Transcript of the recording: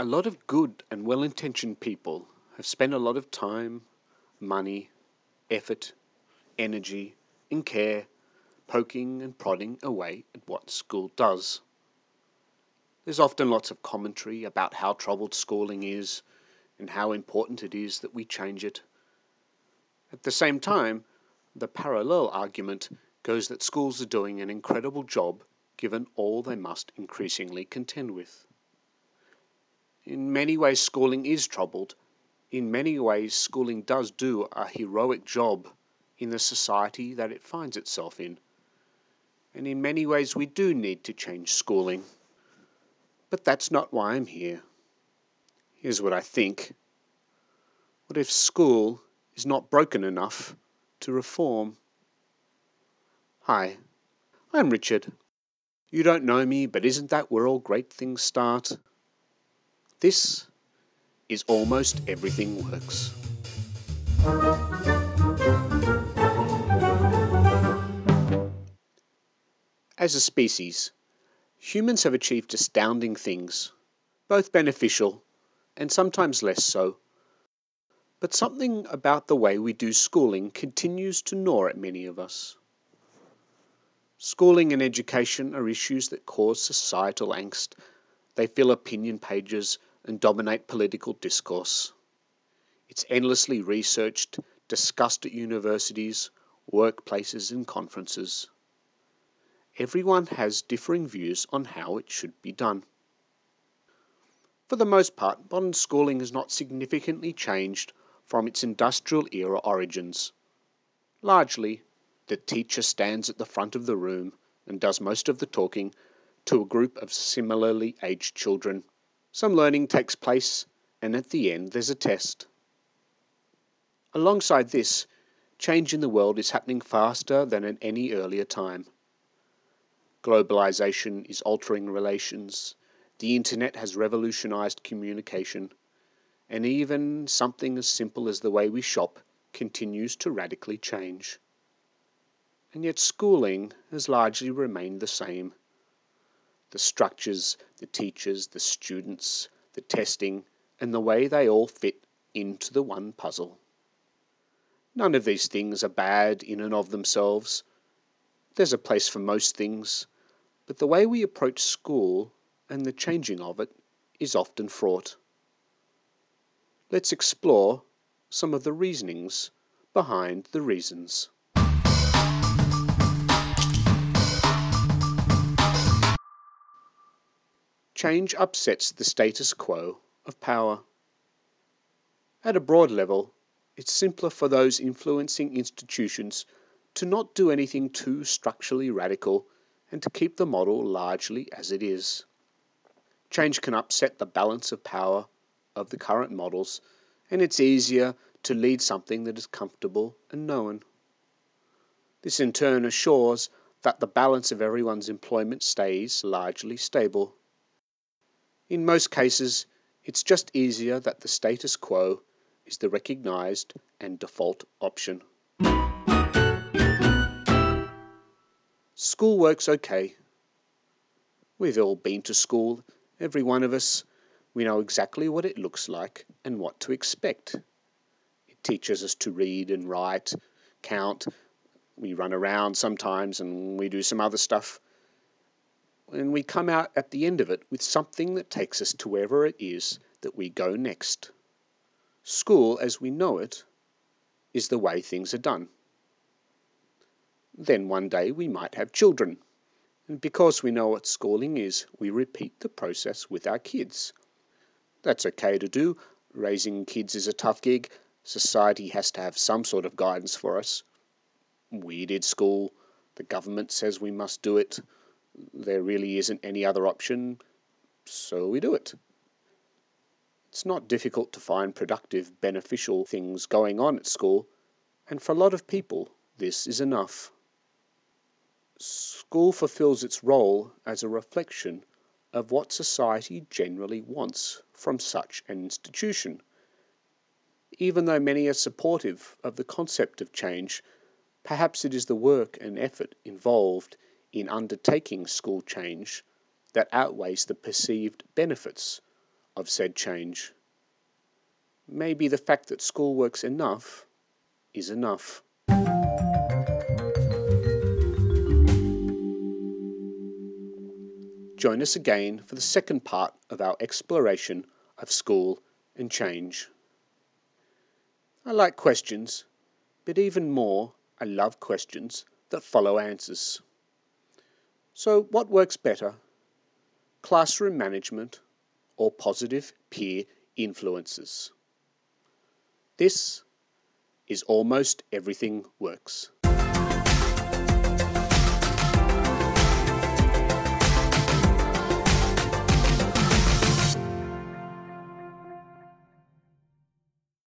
A lot of good and well intentioned people have spent a lot of time, money, effort, energy, and care poking and prodding away at what school does. There's often lots of commentary about how troubled schooling is and how important it is that we change it. At the same time, the parallel argument goes that schools are doing an incredible job given all they must increasingly contend with. In many ways, schooling is troubled. In many ways, schooling does do a heroic job in the society that it finds itself in. And in many ways, we do need to change schooling. But that's not why I'm here. Here's what I think. What if school is not broken enough to reform? Hi, I'm Richard. You don't know me, but isn't that where all great things start? This is Almost Everything Works. As a species, humans have achieved astounding things, both beneficial and sometimes less so. But something about the way we do schooling continues to gnaw at many of us. Schooling and education are issues that cause societal angst. They fill opinion pages and dominate political discourse. It's endlessly researched, discussed at universities, workplaces, and conferences. Everyone has differing views on how it should be done. For the most part, modern schooling has not significantly changed from its industrial era origins. Largely, the teacher stands at the front of the room and does most of the talking to a group of similarly aged children. Some learning takes place, and at the end there's a test. Alongside this, change in the world is happening faster than at any earlier time. Globalization is altering relations. The internet has revolutionized communication. And even something as simple as the way we shop continues to radically change. And yet schooling has largely remained the same. The structures, the teachers, the students, the testing, and the way they all fit into the one puzzle. None of these things are bad in and of themselves. There's a place for most things, but the way we approach school and the changing of it is often fraught. Let's explore some of the reasonings behind the reasons. Change upsets the status quo of power. At a broad level, it's simpler for those influencing institutions to not do anything too structurally radical and to keep the model largely as it is. Change can upset the balance of power of the current models, and it's easier to lead something that is comfortable and known. This in turn assures that the balance of everyone's employment stays largely stable. In most cases, it's just easier that the status quo is the recognized and default option. School works okay. We've all been to school, every one of us. We know exactly what it looks like and what to expect. It teaches us to read and write, count. We run around sometimes and we do some other stuff. And we come out at the end of it with something that takes us to wherever it is that we go next. School, as we know it, is the way things are done. Then one day we might have children. And because we know what schooling is, we repeat the process with our kids. That's okay to do. Raising kids is a tough gig. Society has to have some sort of guidance for us. We did school. The government says we must do it. There really isn't any other option, so we do it. It's not difficult to find productive, beneficial things going on at school, and for a lot of people, this is enough. School fulfills its role as a reflection of what society generally wants from such an institution. Even though many are supportive of the concept of change, perhaps it is the work and effort involved in undertaking school change that outweighs the perceived benefits of said change. Maybe the fact that school works enough is enough. Join us again for the second part of our exploration of school and change. I like questions, but even more, I love questions that follow answers. So, what works better? Classroom management or positive peer influences? This is Almost Everything Works.